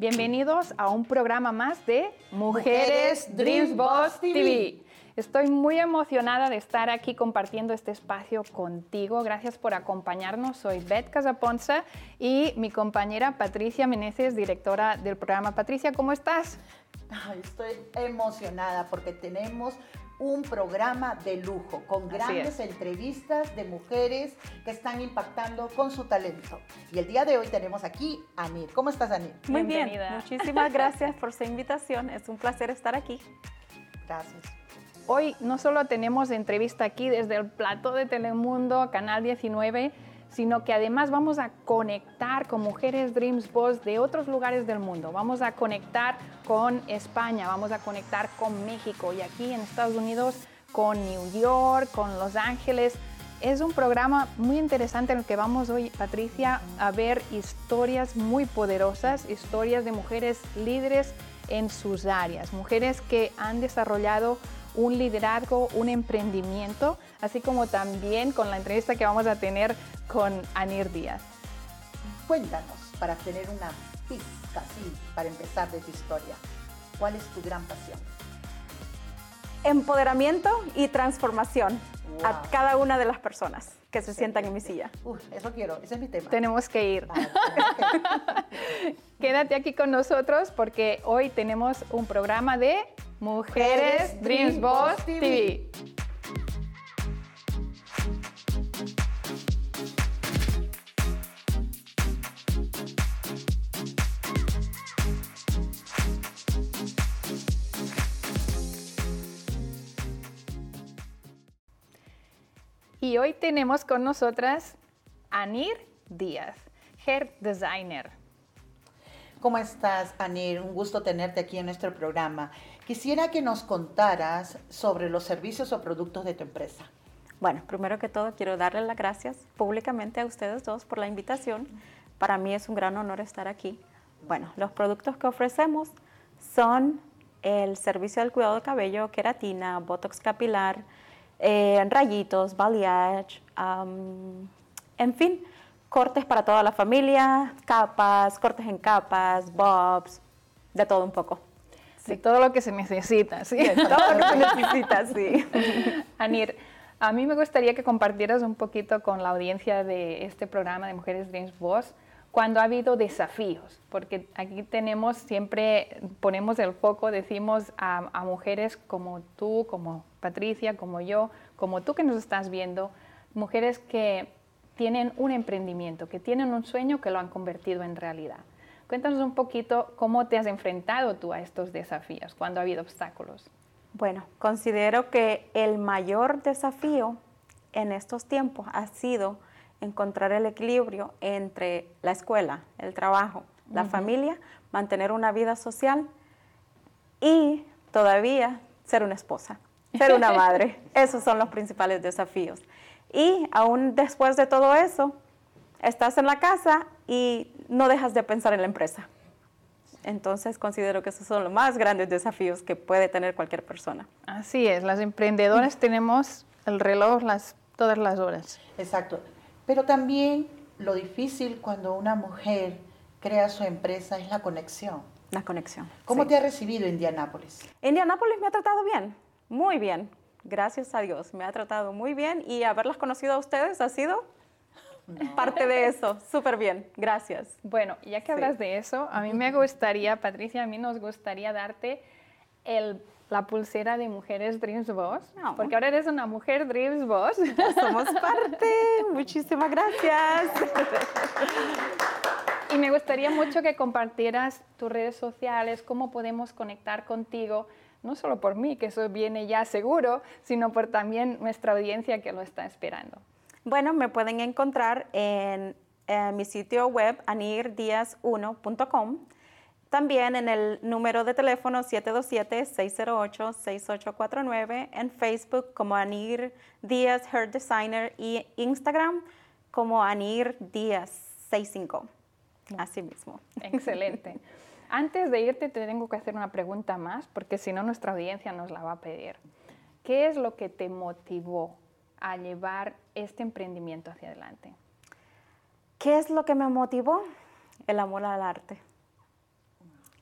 Bienvenidos a un programa más de Mujeres, Dreams Boss TV. Estoy muy emocionada de estar aquí compartiendo este espacio contigo. Gracias por acompañarnos. Soy Beth Casaponza y mi compañera Patricia Meneses, directora del programa. Patricia, ¿cómo estás? estoy emocionada porque tenemos un programa de lujo con grandes entrevistas de mujeres que están impactando con su talento. Y el día de hoy tenemos aquí a Anir. ¿Cómo estás, Anir? Muy bien. Muchísimas gracias por su invitación. Es un placer estar aquí. Gracias. Hoy no solo tenemos entrevista aquí desde el plato de Telemundo, Canal 19, sino que además vamos a conectar con mujeres Dreams Boss de otros lugares del mundo. Vamos a conectar con España, vamos a conectar con México y aquí en Estados Unidos con New York, con Los Ángeles. Es un programa muy interesante en el que vamos hoy, Patricia, a ver historias muy poderosas, historias de mujeres líderes en sus áreas, mujeres que han desarrollado un liderazgo, un emprendimiento, así como también con la entrevista que vamos a tener con Anir Díaz. Cuéntanos, para tener una pista así, para empezar de tu historia, ¿cuál es tu gran pasión? Empoderamiento y transformación a cada una de las personas que se sientan en mi silla. eso quiero, ese es mi tema. Tenemos que ir. Quédate aquí con nosotros porque hoy tenemos un programa de Mujeres Dreams Boss TV. Y hoy tenemos con nosotras Anir Díaz, Hair Designer. ¿Cómo estás, Anir? Un gusto tenerte aquí en nuestro programa. Quisiera que nos contaras sobre los servicios o productos de tu empresa. Bueno, primero que todo quiero darle las gracias públicamente a ustedes dos por la invitación. Para mí es un gran honor estar aquí. Bueno, los productos que ofrecemos son el servicio del cuidado de cabello, queratina, botox capilar, eh, rayitos, balayage, en fin, cortes para toda la familia, capas, cortes en capas, bobs, de todo un poco. Sí, todo lo que se necesita, sí. todo lo que se necesita, sí. Anir, a mí me gustaría que compartieras un poquito con la audiencia de este programa de Mujeres Dreams Boss cuando ha habido desafíos, porque aquí tenemos siempre, ponemos el foco, decimos a, a, mujeres como tú, como Patricia, como yo, como tú que nos estás viendo, mujeres que tienen un emprendimiento, que tienen un sueño que lo han convertido en realidad. Cuéntanos un poquito cómo te has enfrentado tú a estos desafíos, cuando ha habido obstáculos. Bueno, considero que el mayor desafío en estos tiempos ha sido encontrar el equilibrio entre la escuela, el trabajo, la familia, mantener una vida social y todavía ser una esposa, ser una madre. Esos son los principales desafíos. Y aún después de todo eso, estás en la casa y no dejas de pensar en la empresa. Entonces considero que esos son los más grandes desafíos que puede tener cualquier persona. Así es, las emprendedoras tenemos el reloj las, todas las horas. Exacto. Pero también lo difícil cuando una mujer crea su empresa es la conexión. La conexión. ¿Cómo te ha recibido Indianápolis? Indianápolis me ha tratado bien, muy bien. Gracias a Dios, me ha tratado muy bien y haberlas conocido a ustedes ha sido parte de eso. Súper bien, gracias. Bueno, ya que hablas de eso, a mí me gustaría, Patricia, a mí nos gustaría darte el la pulsera de Mujeres Dreams Boss, porque ahora eres una mujer Dreams Boss. Somos parte, muchísimas gracias. Y me gustaría mucho que compartieras tus redes sociales, cómo podemos conectar contigo, no solo por mí, que eso viene ya seguro, sino por también nuestra audiencia que lo está esperando. Bueno, me pueden encontrar en, en mi sitio web anirdias1.com también en el número de teléfono 727-608-6849, en Facebook como Anir Díaz Hair Designer y Instagram como Anir Díaz 65. Así mismo. Excelente. Antes de irte te tengo que hacer una pregunta más porque si no nuestra audiencia nos la va a pedir. ¿Qué es lo que te motivó a llevar este emprendimiento hacia adelante? ¿Qué es lo que me motivó? El amor al arte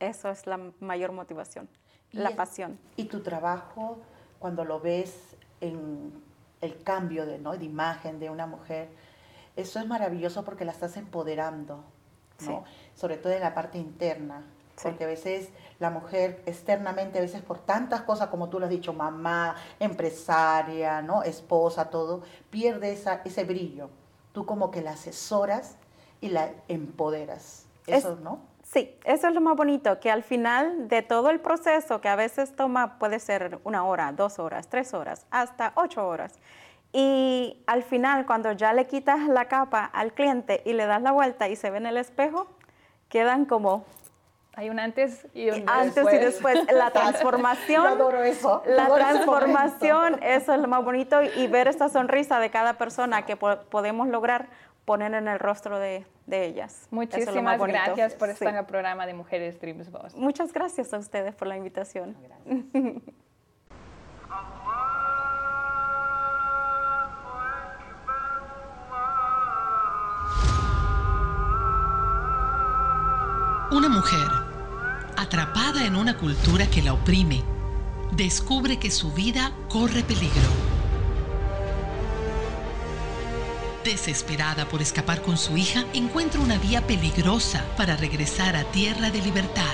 Eso es la mayor motivación, la pasión. Y tu trabajo, cuando lo ves en el cambio de, ¿no? de imagen de una mujer, eso es maravilloso porque la estás empoderando, ¿no? Sobre todo en la parte interna. Porque a veces la mujer externamente, a veces por tantas cosas como tú lo has dicho, mamá, empresaria, ¿no? esposa, todo, pierde esa, ese brillo. Tú como que la asesoras y la empoderas. Eso, ¿no? Sí, eso es lo más bonito, que al final de todo el proceso, que a veces toma, puede ser una hora, dos horas, tres horas, hasta ocho horas, y al final, cuando ya le quitas la capa al cliente y le das la vuelta y se ve en el espejo, quedan como... Hay un antes y un antes después. y después. La transformación. Yo adoro eso. La transformación, eso es lo más bonito. Y ver esta sonrisa de cada persona que podemos lograr poner en el rostro de, ellas. Muchísimas gracias por estar en el programa de Mujeres Dreams Boss. Muchas gracias a ustedes por la invitación. Una mujer, atrapada en una cultura que la oprime, descubre que su vida corre peligro. Desesperada por escapar con su hija, encuentra una vía peligrosa para regresar a tierra de libertad.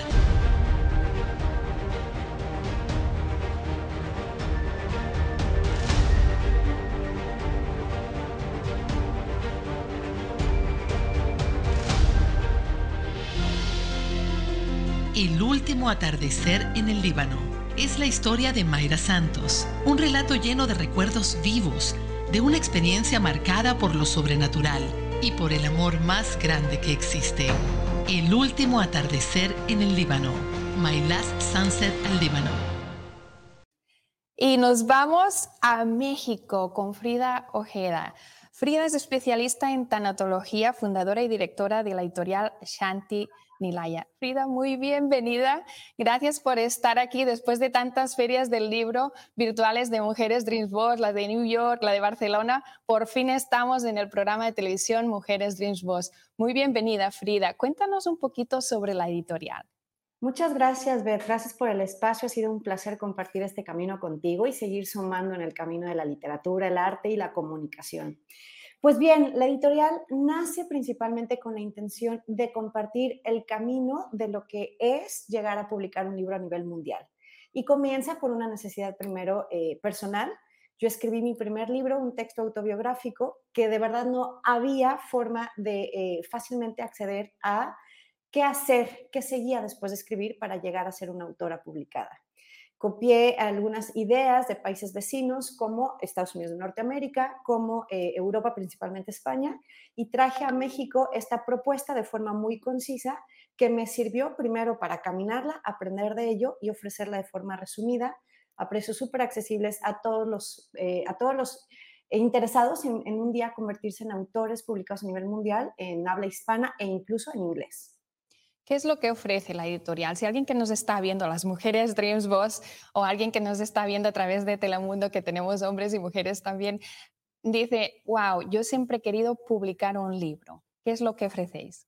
El último atardecer en el Líbano es la historia de Mayra Santos, un relato lleno de recuerdos vivos, de una experiencia marcada por lo sobrenatural y por el amor más grande que existe. El último atardecer en el Líbano, My Last Sunset al Líbano. Y nos vamos a México con Frida Ojeda. Frida es especialista en tanatología, fundadora y directora de la editorial Shanti Frida, muy bienvenida. Gracias por estar aquí después de tantas ferias del libro virtuales de Mujeres Dreams Boss, la de New York, la de Barcelona. Por fin estamos en el programa de televisión Mujeres Dreams Boss. Muy bienvenida, Frida. Cuéntanos un poquito sobre la editorial. Muchas gracias, Beth. Gracias por el espacio. Ha sido un placer compartir este camino contigo y seguir sumando en el camino de la literatura, el arte y la comunicación. Pues bien, la editorial nace principalmente con la intención de compartir el camino de lo que es llegar a publicar un libro a nivel mundial. Y comienza por una necesidad primero eh, personal. Yo escribí mi primer libro, un texto autobiográfico, que de verdad no había forma de eh, fácilmente acceder a qué hacer, qué seguía después de escribir para llegar a ser una autora publicada. Copié algunas ideas de países vecinos como Estados Unidos de Norteamérica, como eh, Europa, principalmente España, y traje a México esta propuesta de forma muy concisa que me sirvió primero para caminarla, aprender de ello y ofrecerla de forma resumida a precios súper accesibles a todos los, eh, a todos los interesados en, en un día convertirse en autores publicados a nivel mundial en habla hispana e incluso en inglés. ¿Qué es lo que ofrece la editorial? Si alguien que nos está viendo, las mujeres Dreams Boss, o alguien que nos está viendo a través de Telemundo, que tenemos hombres y mujeres también, dice, wow, yo siempre he querido publicar un libro. ¿Qué es lo que ofrecéis?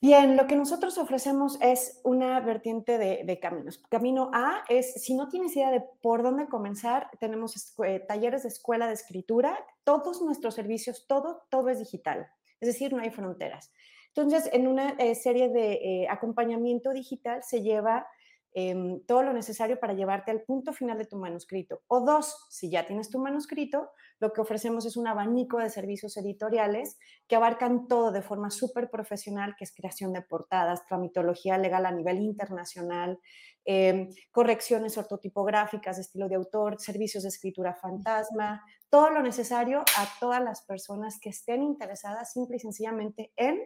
Bien, lo que nosotros ofrecemos es una vertiente de, caminos. Camino A es, si no tienes idea de por dónde comenzar, tenemos eh, talleres de escuela de escritura, todos nuestros servicios, todo, todo es digital, es decir, no hay fronteras. Entonces, en una eh, serie de eh, acompañamiento digital se lleva em, todo lo necesario para llevarte al punto final de tu manuscrito. O dos, si ya tienes tu manuscrito, lo que ofrecemos es un abanico de servicios editoriales que abarcan todo de forma súper profesional, que es creación de portadas, tramitología legal a nivel internacional, em, correcciones ortotipográficas estilo de autor, servicios de escritura fantasma, todo lo necesario a todas las personas que estén interesadas simple y sencillamente en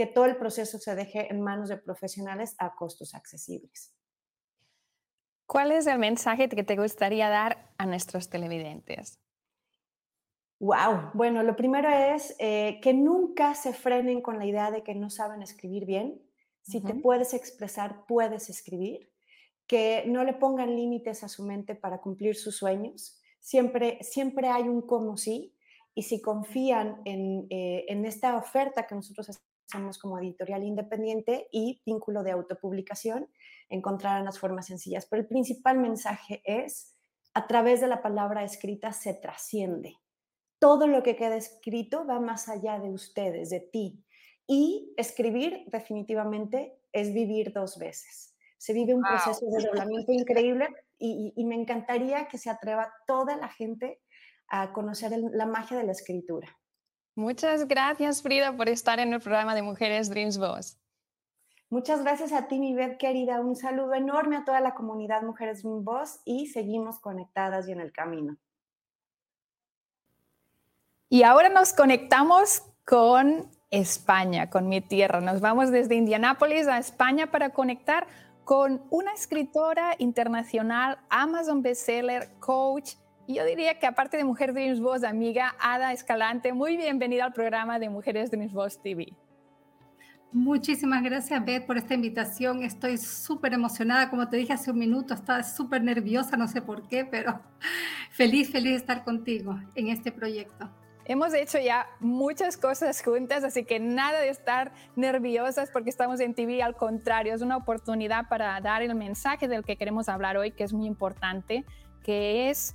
que todo el proceso se deje en manos de profesionales a costos accesibles. ¿Cuál es el mensaje que te gustaría dar a nuestros televidentes? Wow, bueno, lo primero es eh, que nunca se frenen con la idea de que no saben escribir bien. Si te puedes expresar, puedes escribir. Que no le pongan límites a su mente para cumplir sus sueños. Siempre, siempre hay un como sí y si confían en, eh, en esta oferta que nosotros hacemos como editorial independiente y vínculo de autopublicación, encontrarán las formas sencillas. Pero el principal mensaje es, a través de la palabra escrita se trasciende. Todo lo que queda escrito va más allá de ustedes, de ti. Y escribir definitivamente es vivir dos veces. Se vive un proceso de doblamiento increíble y, y, me encantaría que se atreva toda la gente a conocer la magia de la escritura. Muchas gracias, Frida, por estar en el programa de Mujeres Dreams Boss. Muchas gracias a ti, mi Beth querida. Un saludo enorme a toda la comunidad Mujeres Dreams Boss y seguimos conectadas y en el camino. Y ahora nos conectamos con España, con mi tierra. Nos vamos desde Indianápolis a España para conectar con una escritora internacional, Amazon bestseller, coach, y yo diría que aparte de Mujer Dreams Boss, amiga Ada Escalante, muy bienvenida al programa de Mujeres Dreams Boss TV. Muchísimas gracias, Beth, por esta invitación. Estoy súper emocionada. Como te dije hace un minuto, estaba súper nerviosa, no sé por qué, pero feliz, feliz de estar contigo en este proyecto. Hemos hecho ya muchas cosas juntas, así que nada de estar nerviosas porque estamos en TV, al contrario, es una oportunidad para dar el mensaje del que queremos hablar hoy, que es muy importante, que es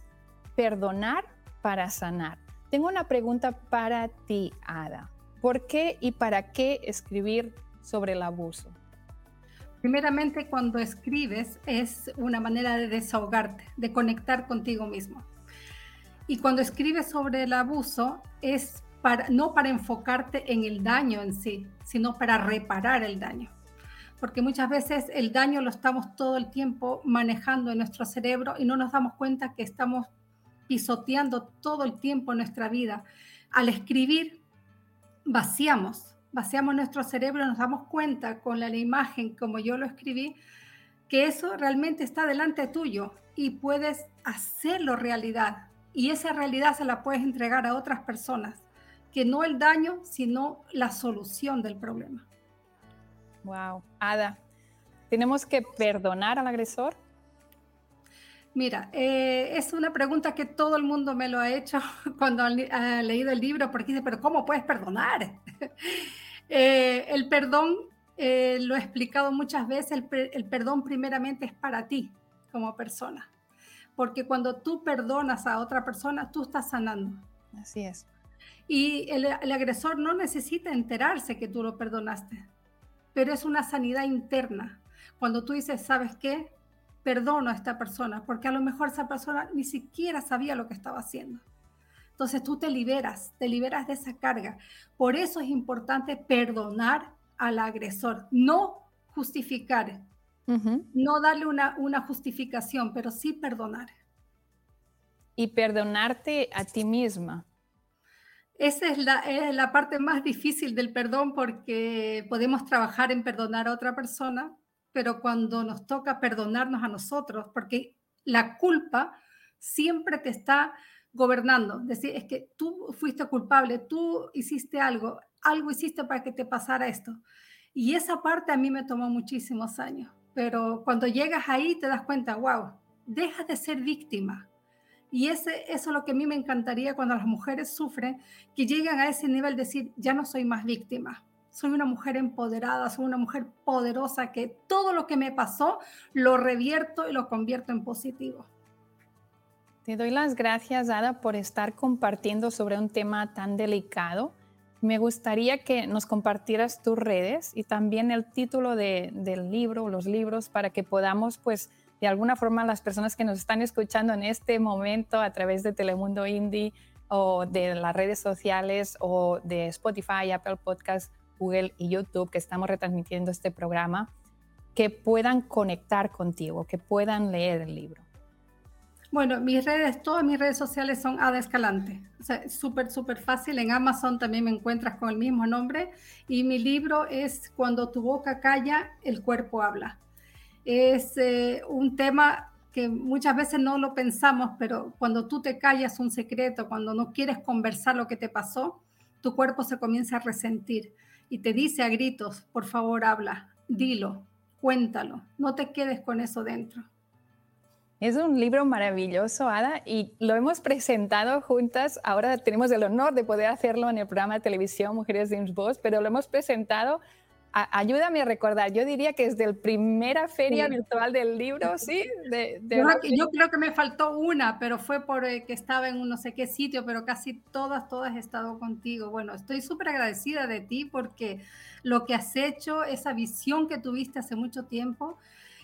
perdonar para sanar. Tengo una pregunta para ti, Ada. ¿Por qué y para qué escribir sobre el abuso? Primeramente, cuando escribes es una manera de desahogarte, de conectar contigo mismo. Y cuando escribes sobre el abuso es para, no para enfocarte en el daño en sí, sino para reparar el daño. Porque muchas veces el daño lo estamos todo el tiempo manejando en nuestro cerebro y no nos damos cuenta que estamos pisoteando todo el tiempo nuestra vida. Al escribir, vaciamos, vaciamos nuestro cerebro, nos damos cuenta con la, imagen, como yo lo escribí, que eso realmente está delante tuyo y puedes hacerlo realidad. Y esa realidad se la puedes entregar a otras personas, que no el daño, sino la solución del problema. Wow, Ada, ¿tenemos que perdonar al agresor? Mira, eh, es una pregunta que todo el mundo me lo ha hecho cuando ha, leído el libro, porque dice, pero ¿cómo puedes perdonar? Eh, el perdón, eh, lo he explicado muchas veces, el, el, perdón primeramente es para ti como persona, porque cuando tú perdonas a otra persona, tú estás sanando. Así es. Y el, el agresor no necesita enterarse que tú lo perdonaste, pero es una sanidad interna. Cuando tú dices, ¿sabes qué? Perdono a esta persona, porque a lo mejor esa persona ni siquiera sabía lo que estaba haciendo. Entonces tú te liberas, te liberas de esa carga. Por eso es importante perdonar al agresor, no justificar, no darle una, una justificación, pero sí perdonar. Y perdonarte a ti misma. Esa es la, es la parte más difícil del perdón porque podemos trabajar en perdonar a otra persona, pero cuando nos toca perdonarnos a nosotros, porque la culpa siempre te está gobernando. Decir, es que tú fuiste culpable, tú hiciste algo, algo hiciste para que te pasara esto. Y esa parte a mí me tomó muchísimos años, pero cuando llegas ahí te das cuenta, wow, dejas de ser víctima. Y ese, eso es lo que a mí me encantaría cuando las mujeres sufren, que llegan a ese nivel de decir, ya no soy más víctima, soy una mujer empoderada, soy una mujer poderosa que todo lo que me pasó lo revierto y lo convierto en positivo. Te doy las gracias, Ada, por estar compartiendo sobre un tema tan delicado. Me gustaría que nos compartieras tus redes y también el título del libro, los libros, para que podamos, pues, de alguna forma, las personas que nos están escuchando en este momento a través de Telemundo Indie o de las redes sociales o de Spotify, Apple Podcasts, Google y YouTube que estamos retransmitiendo este programa, que puedan conectar contigo, que puedan leer el libro? Bueno, mis redes, todas mis redes sociales son Ada Escalante. O sea, súper, súper fácil. En Amazon también me encuentras con el mismo nombre. Y mi libro es Cuando tu boca calla, el cuerpo habla. Es eh, un tema que muchas veces no lo pensamos, pero cuando tú te callas un secreto, cuando no quieres conversar lo que te pasó, tu cuerpo se comienza a resentir y te dice a gritos, por favor habla, dilo, cuéntalo, no te quedes con eso dentro. Es un libro maravilloso, Ada, y lo hemos presentado juntas. Ahora tenemos el honor de poder hacerlo en el programa de televisión Mujeres Dreams Boss, pero lo hemos presentado ayúdame a recordar, yo diría que es del primera feria virtual del libro, ¿sí? yo, creo que me faltó una, pero fue porque eh, estaba en un no sé qué sitio, pero casi todas, todas he estado contigo. Bueno, estoy súper agradecida de ti porque lo que has hecho, esa visión que tuviste hace mucho tiempo,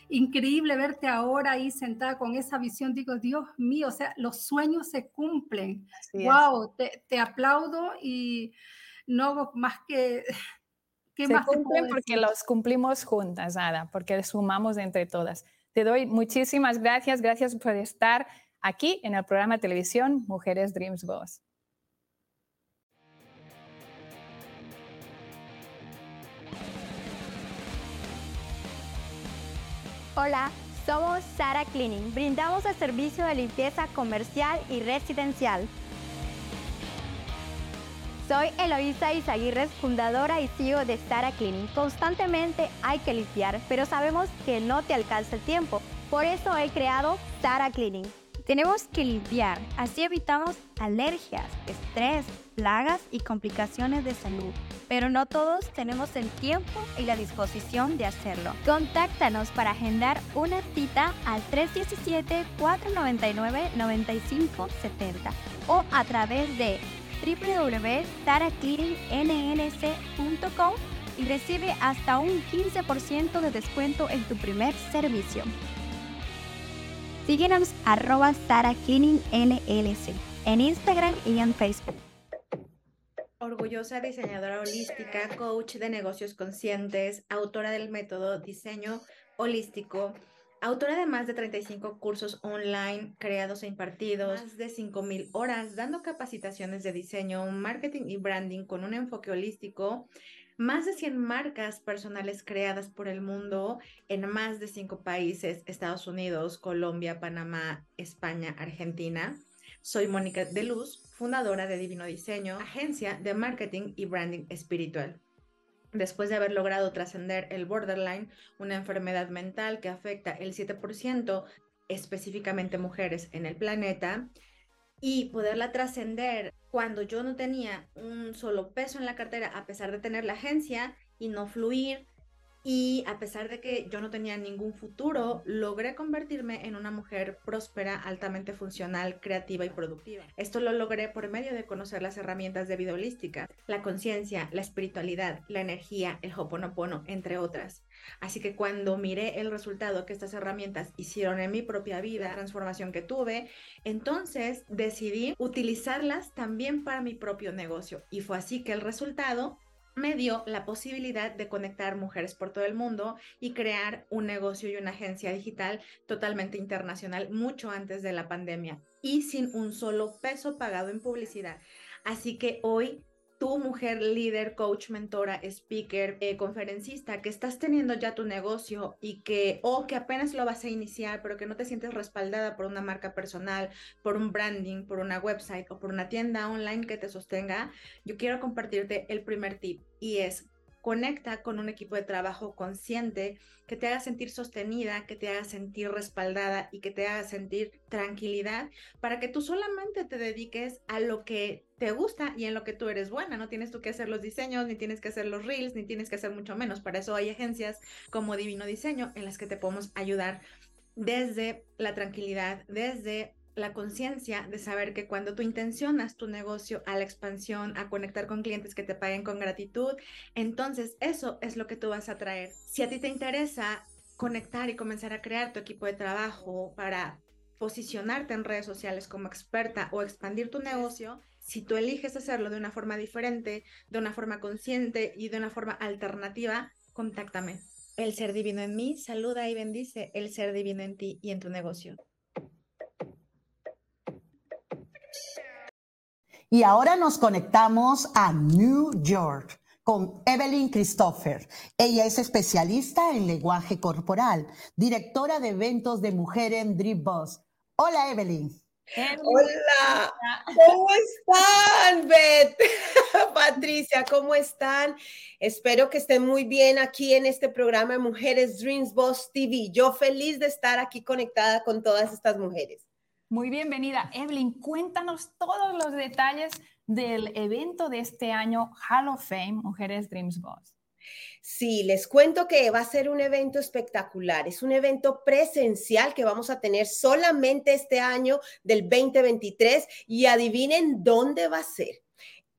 increíble verte ahora ahí sentada con esa visión. Digo, Dios mío, o sea, los sueños se cumplen. wow, te, te aplaudo y no más que se cumplen porque los cumplimos juntas, Ada, porque sumamos entre todas. Te doy muchísimas gracias, gracias por estar aquí en el programa de televisión Mujeres Dreams Boss. Hola, somos Sara Cleaning. Brindamos el servicio de limpieza comercial y residencial soy Eloisa Isaguirres, fundadora y CEO de Sara Cleaning. Constantemente hay que limpiar, pero sabemos que no te alcanza el tiempo. Por eso he creado Sara Cleaning. Tenemos que limpiar, así evitamos alergias, estrés, plagas y complicaciones de salud. Pero no todos tenemos el tiempo y la disposición de hacerlo. Contáctanos para agendar una cita al 317-499-9570 o a través de www.saracleaningnc.com y recibe hasta un 15% de descuento en tu primer servicio. Síguenos arroba Sara en Instagram y en Facebook. Orgullosa diseñadora holística, coach de negocios conscientes, autora del método Diseño Holístico, Autora de más de 35 cursos online creados e impartidos, más de 5.000 horas dando capacitaciones de diseño, marketing y branding con un enfoque holístico, más de 100 marcas personales creadas por el mundo en más de 5 países, Estados Unidos, Colombia, Panamá, España, Argentina. Soy Mónica de Luz, fundadora de Divino Diseño, agencia de marketing y branding espiritual después de haber logrado trascender el borderline, una enfermedad mental que afecta el 7% específicamente mujeres en el planeta, y poderla trascender cuando yo no tenía un solo peso en la cartera, a pesar de tener la agencia y no fluir, y a pesar de que yo no tenía ningún futuro, logré convertirme en una mujer próspera, altamente funcional, creativa y productiva. Esto lo logré por medio de conocer las herramientas de vida holística, la conciencia, la espiritualidad, la energía, el hoponopono, entre otras. Así que cuando miré el resultado que estas herramientas hicieron en mi propia vida, transformación que tuve, entonces decidí utilizarlas también para mi propio negocio. Y fue así que el resultado me dio la posibilidad de conectar mujeres por todo el mundo y crear un negocio y una agencia digital totalmente internacional mucho antes de la pandemia y sin un solo peso pagado en publicidad. Así que hoy tú, mujer líder, coach, mentora, speaker, eh, conferencista, que estás teniendo ya tu negocio y que, o que apenas lo vas a iniciar, pero que no te sientes respaldada por una marca personal, por un branding, por una website o por una tienda online que te sostenga, yo quiero compartirte el primer tip y es conecta con un equipo de trabajo consciente que te haga sentir sostenida, que te haga sentir respaldada y que te haga sentir tranquilidad para que tú solamente te dediques a lo que te gusta y en lo que tú eres buena. No tienes tú que hacer los diseños, ni tienes que hacer los reels, ni tienes que hacer mucho menos. Para eso hay agencias como Divino Diseño en las que te podemos ayudar desde la tranquilidad, desde la conciencia de saber que cuando tú intencionas tu negocio a la expansión, a conectar con clientes que te paguen con gratitud, entonces eso es lo que tú vas a traer. Si a ti te interesa conectar y comenzar a crear tu equipo de trabajo para posicionarte en redes sociales como experta o expandir tu negocio, si tú eliges hacerlo de una forma diferente, de una forma consciente y de una forma alternativa, contáctame. El ser divino en mí saluda y bendice el ser divino en ti y en tu negocio. Y ahora nos conectamos a New York con Evelyn Christopher. Ella es especialista en lenguaje corporal, directora de eventos de mujer en Drip Boss. Hola Evelyn. Hola, ¿cómo están, Beth? Patricia, ¿cómo están? Espero que estén muy bien aquí en este programa de Mujeres Dreams Boss TV. Yo feliz de estar aquí conectada con todas estas mujeres. Muy bienvenida. Evelyn, cuéntanos todos los detalles del evento de este año Hall of Fame Mujeres Dreams Boss. Sí, les cuento que va a ser un evento espectacular. Es un evento presencial que vamos a tener solamente este año del 2023 y adivinen dónde va a ser.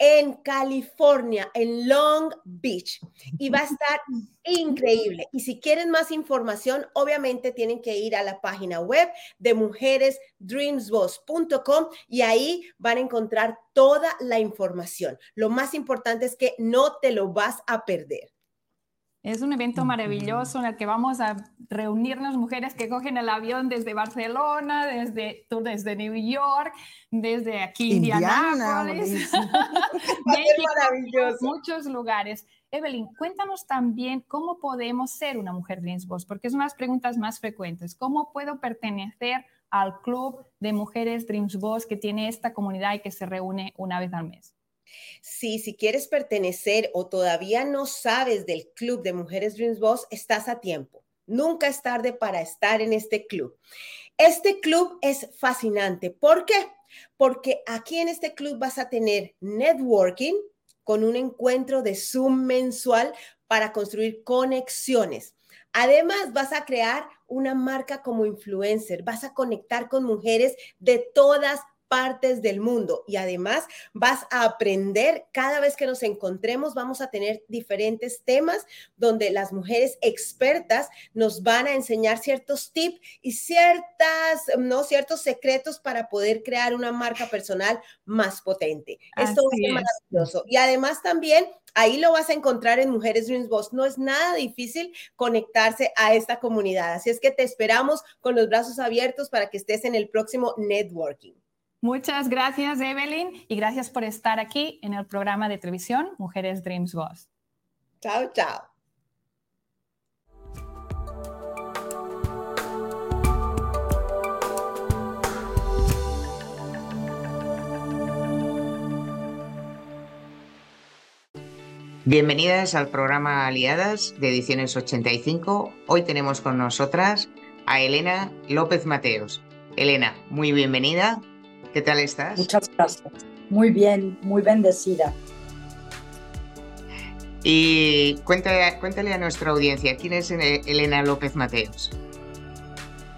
En California, en Long Beach. Y va a estar increíble. Y si quieren más información, obviamente tienen que ir a la página web de mujeresdreamsboss.com y ahí van a encontrar toda la información. Lo más importante es que no te lo vas a perder. Es un evento maravilloso en el que vamos a reunirnos mujeres que cogen el avión desde Barcelona, desde, desde New York, desde aquí Indiana, maravilloso. muchos lugares. Evelyn, cuéntanos también cómo podemos ser una mujer Dreams Boss, porque es una de las preguntas más frecuentes. ¿Cómo puedo pertenecer al club de mujeres Dreams Boss que tiene esta comunidad y que se reúne una vez al mes? Sí, si quieres pertenecer o todavía no sabes del Club de Mujeres Dreams Boss, estás a tiempo. Nunca es tarde para estar en este club. Este club es fascinante. ¿Por qué? Porque aquí en este club vas a tener networking con un encuentro de Zoom mensual para construir conexiones. Además, vas a crear una marca como influencer, vas a conectar con mujeres de todas partes del mundo y además vas a aprender cada vez que nos encontremos, vamos a tener diferentes temas donde las mujeres expertas nos van a enseñar ciertos tips y ciertas, no, ciertos secretos para poder crear una marca personal más potente. Esto es maravilloso. Y además también Ahí lo vas a encontrar en Mujeres Dreams Boss. No es nada difícil conectarse a esta comunidad. Así es que te esperamos con los brazos abiertos para que estés en el próximo networking. Muchas gracias, Evelyn, y gracias por estar aquí en el programa de televisión Mujeres Dreams Boss. Chao, chao. Bienvenidas al programa Aliadas de Ediciones 85. Hoy tenemos con nosotras a Elena López Mateos. Elena, muy bienvenida. ¿Qué tal estás? Muchas gracias. Muy bien, muy bendecida. Y cuéntale, cuéntale a nuestra audiencia, ¿quién es Elena López Mateos?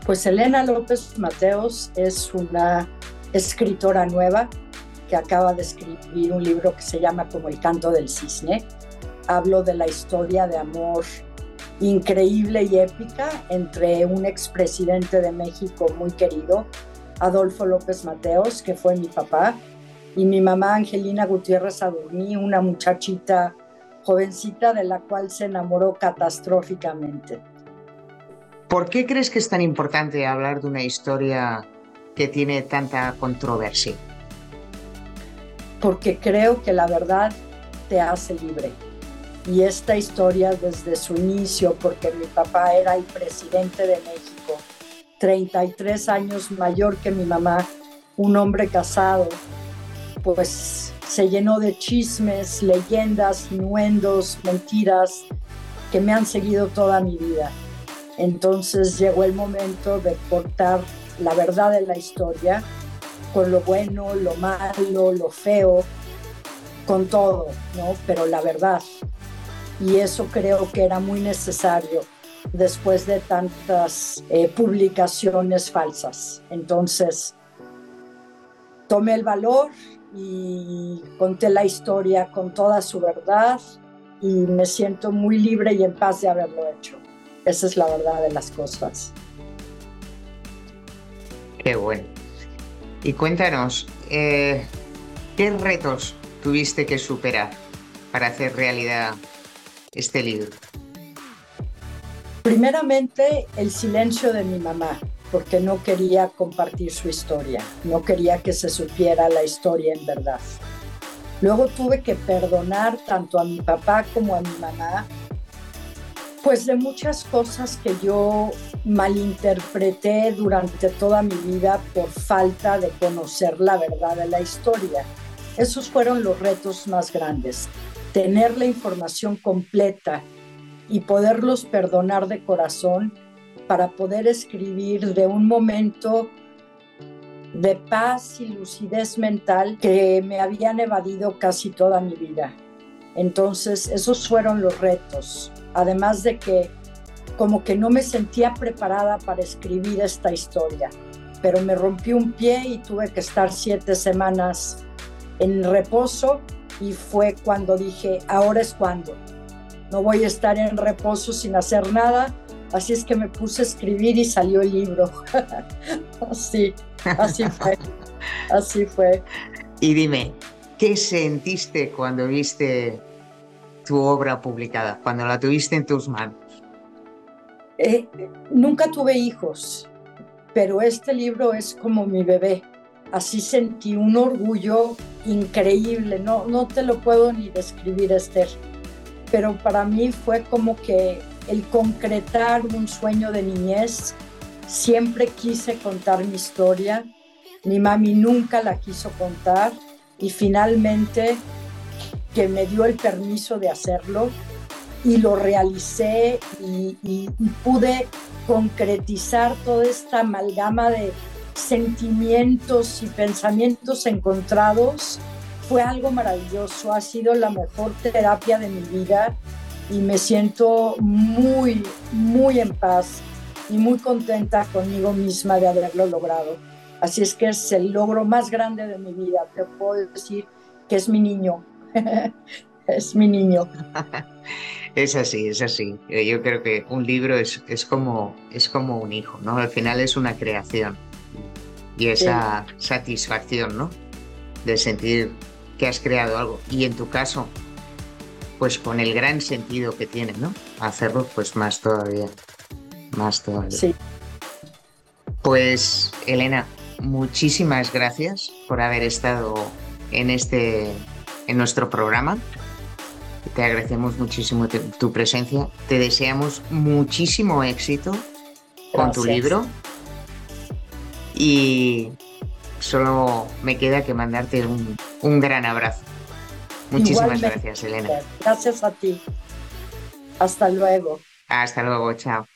Pues Elena López Mateos es una escritora nueva que acaba de escribir un libro que se llama Como el canto del cisne. Hablo de la historia de amor increíble y épica entre un expresidente de México muy querido Adolfo López Mateos, que fue mi papá, y mi mamá Angelina Gutiérrez Adurní, una muchachita jovencita de la cual se enamoró catastróficamente. ¿Por qué crees que es tan importante hablar de una historia que tiene tanta controversia? Porque creo que la verdad te hace libre. Y esta historia desde su inicio, porque mi papá era el presidente de México, 33 años mayor que mi mamá, un hombre casado, pues se llenó de chismes, leyendas, innuendos, mentiras que me han seguido toda mi vida. Entonces llegó el momento de cortar la verdad de la historia con lo bueno, lo malo, lo feo, con todo, ¿no? Pero la verdad. Y eso creo que era muy necesario después de tantas eh, publicaciones falsas. Entonces, tomé el valor y conté la historia con toda su verdad y me siento muy libre y en paz de haberlo hecho. Esa es la verdad de las cosas. Qué bueno. Y cuéntanos, eh, ¿qué retos tuviste que superar para hacer realidad este libro? Primeramente, el silencio de mi mamá, porque no quería compartir su historia, no quería que se supiera la historia en verdad. Luego tuve que perdonar tanto a mi papá como a mi mamá Pues de muchas cosas que yo malinterpreté durante toda mi vida por falta de conocer la verdad de la historia. Esos fueron los retos más grandes. Tener la información completa y poderlos perdonar de corazón para poder escribir de un momento de paz y lucidez mental que me habían evadido casi toda mi vida. Entonces, esos fueron los retos. Además de que como que no me sentía preparada para escribir esta historia, pero me rompí un pie y tuve que estar siete semanas en reposo y fue cuando dije, ahora es cuando. No voy a estar en reposo sin hacer nada, así es que me puse a escribir y salió el libro. así, así fue, así fue. Y dime, ¿qué sentiste cuando viste tu obra publicada, cuando la tuviste en tus manos? Eh, nunca tuve hijos, pero este libro es como mi bebé. Así sentí un orgullo increíble, no, no te lo puedo ni describir, Esther, pero para mí fue como que el concretar un sueño de niñez, siempre quise contar mi historia, mi mami nunca la quiso contar y finalmente que me dio el permiso de hacerlo y lo realicé y, pude concretizar toda esta amalgama de sentimientos y pensamientos encontrados. Fue algo maravilloso, ha sido la mejor terapia de mi vida y me siento muy, muy en paz y muy contenta conmigo misma de haberlo logrado. Así es que es el logro más grande de mi vida. Te puedo decir que es mi niño, es mi niño. Es así, es así. Eh, yo creo que un libro es, es, como, es como un hijo, ¿no? Al final es una creación y esa satisfacción, ¿no? De sentir que has creado algo. Y en tu caso, pues con el gran sentido que tiene, ¿no? Hacerlo, pues más todavía. Más todavía. Sí. Pues, Elena, muchísimas gracias por haber estado en este en nuestro programa. Te agradecemos muchísimo tu, presencia. Te deseamos muchísimo éxito con tu libro. Y solo me queda que mandarte un, un gran abrazo. Muchísimas gracias, Elena. Gracias a ti. Hasta luego. Hasta luego, chao.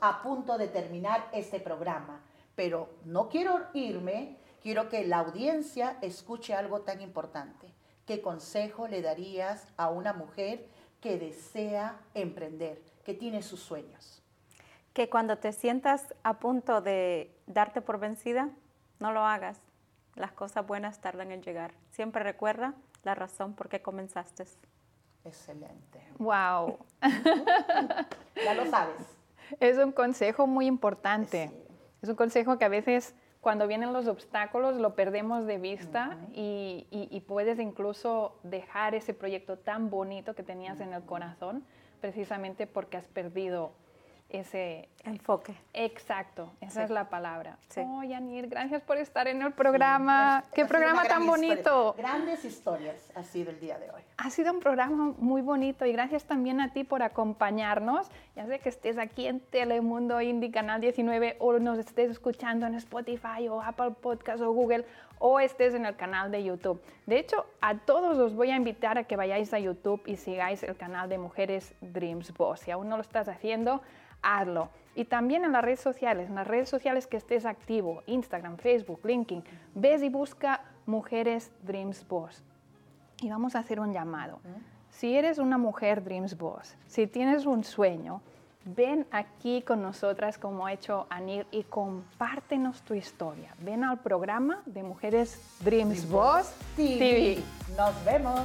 a punto de terminar este programa, pero no quiero irme, quiero que la audiencia escuche algo tan importante. ¿Qué consejo le darías a una mujer que desea emprender, que tiene sus sueños? Que cuando te sientas a punto de darte por vencida, no lo hagas. Las cosas buenas tardan en llegar. Siempre recuerda la razón por qué comenzaste. Excelente. Wow. ya lo sabes. Es un consejo muy importante. Es un consejo que a veces cuando vienen los obstáculos lo perdemos de vista y, puedes incluso dejar ese proyecto tan bonito que tenías en el corazón precisamente porque has perdido ese enfoque. Exacto, esa es la palabra. Sí. Oh, Yanir, gracias por estar en el programa. Qué programa tan bonito. Grandes historias ha sido el día de hoy. Ha sido un programa muy bonito y gracias también a ti por acompañarnos. Ya sé que estés aquí en Telemundo Indie Canal 19 o nos estés escuchando en Spotify o Apple Podcast o Google o estés en el canal de YouTube. De hecho, a todos os voy a invitar a que vayáis a YouTube y sigáis el canal de Mujeres Dreams Boss. Si aún no lo estás haciendo, hazlo. Y también en las redes sociales, en las redes sociales que estés activo, Instagram, Facebook, LinkedIn, ves y busca Mujeres Dreams Boss. Y vamos a hacer un llamado. Si eres una mujer Dreams Boss, si tienes un sueño, ven aquí con nosotras como ha hecho Anir y compártenos tu historia. Ven al programa de Mujeres Dreams, Boss TV. Nos vemos.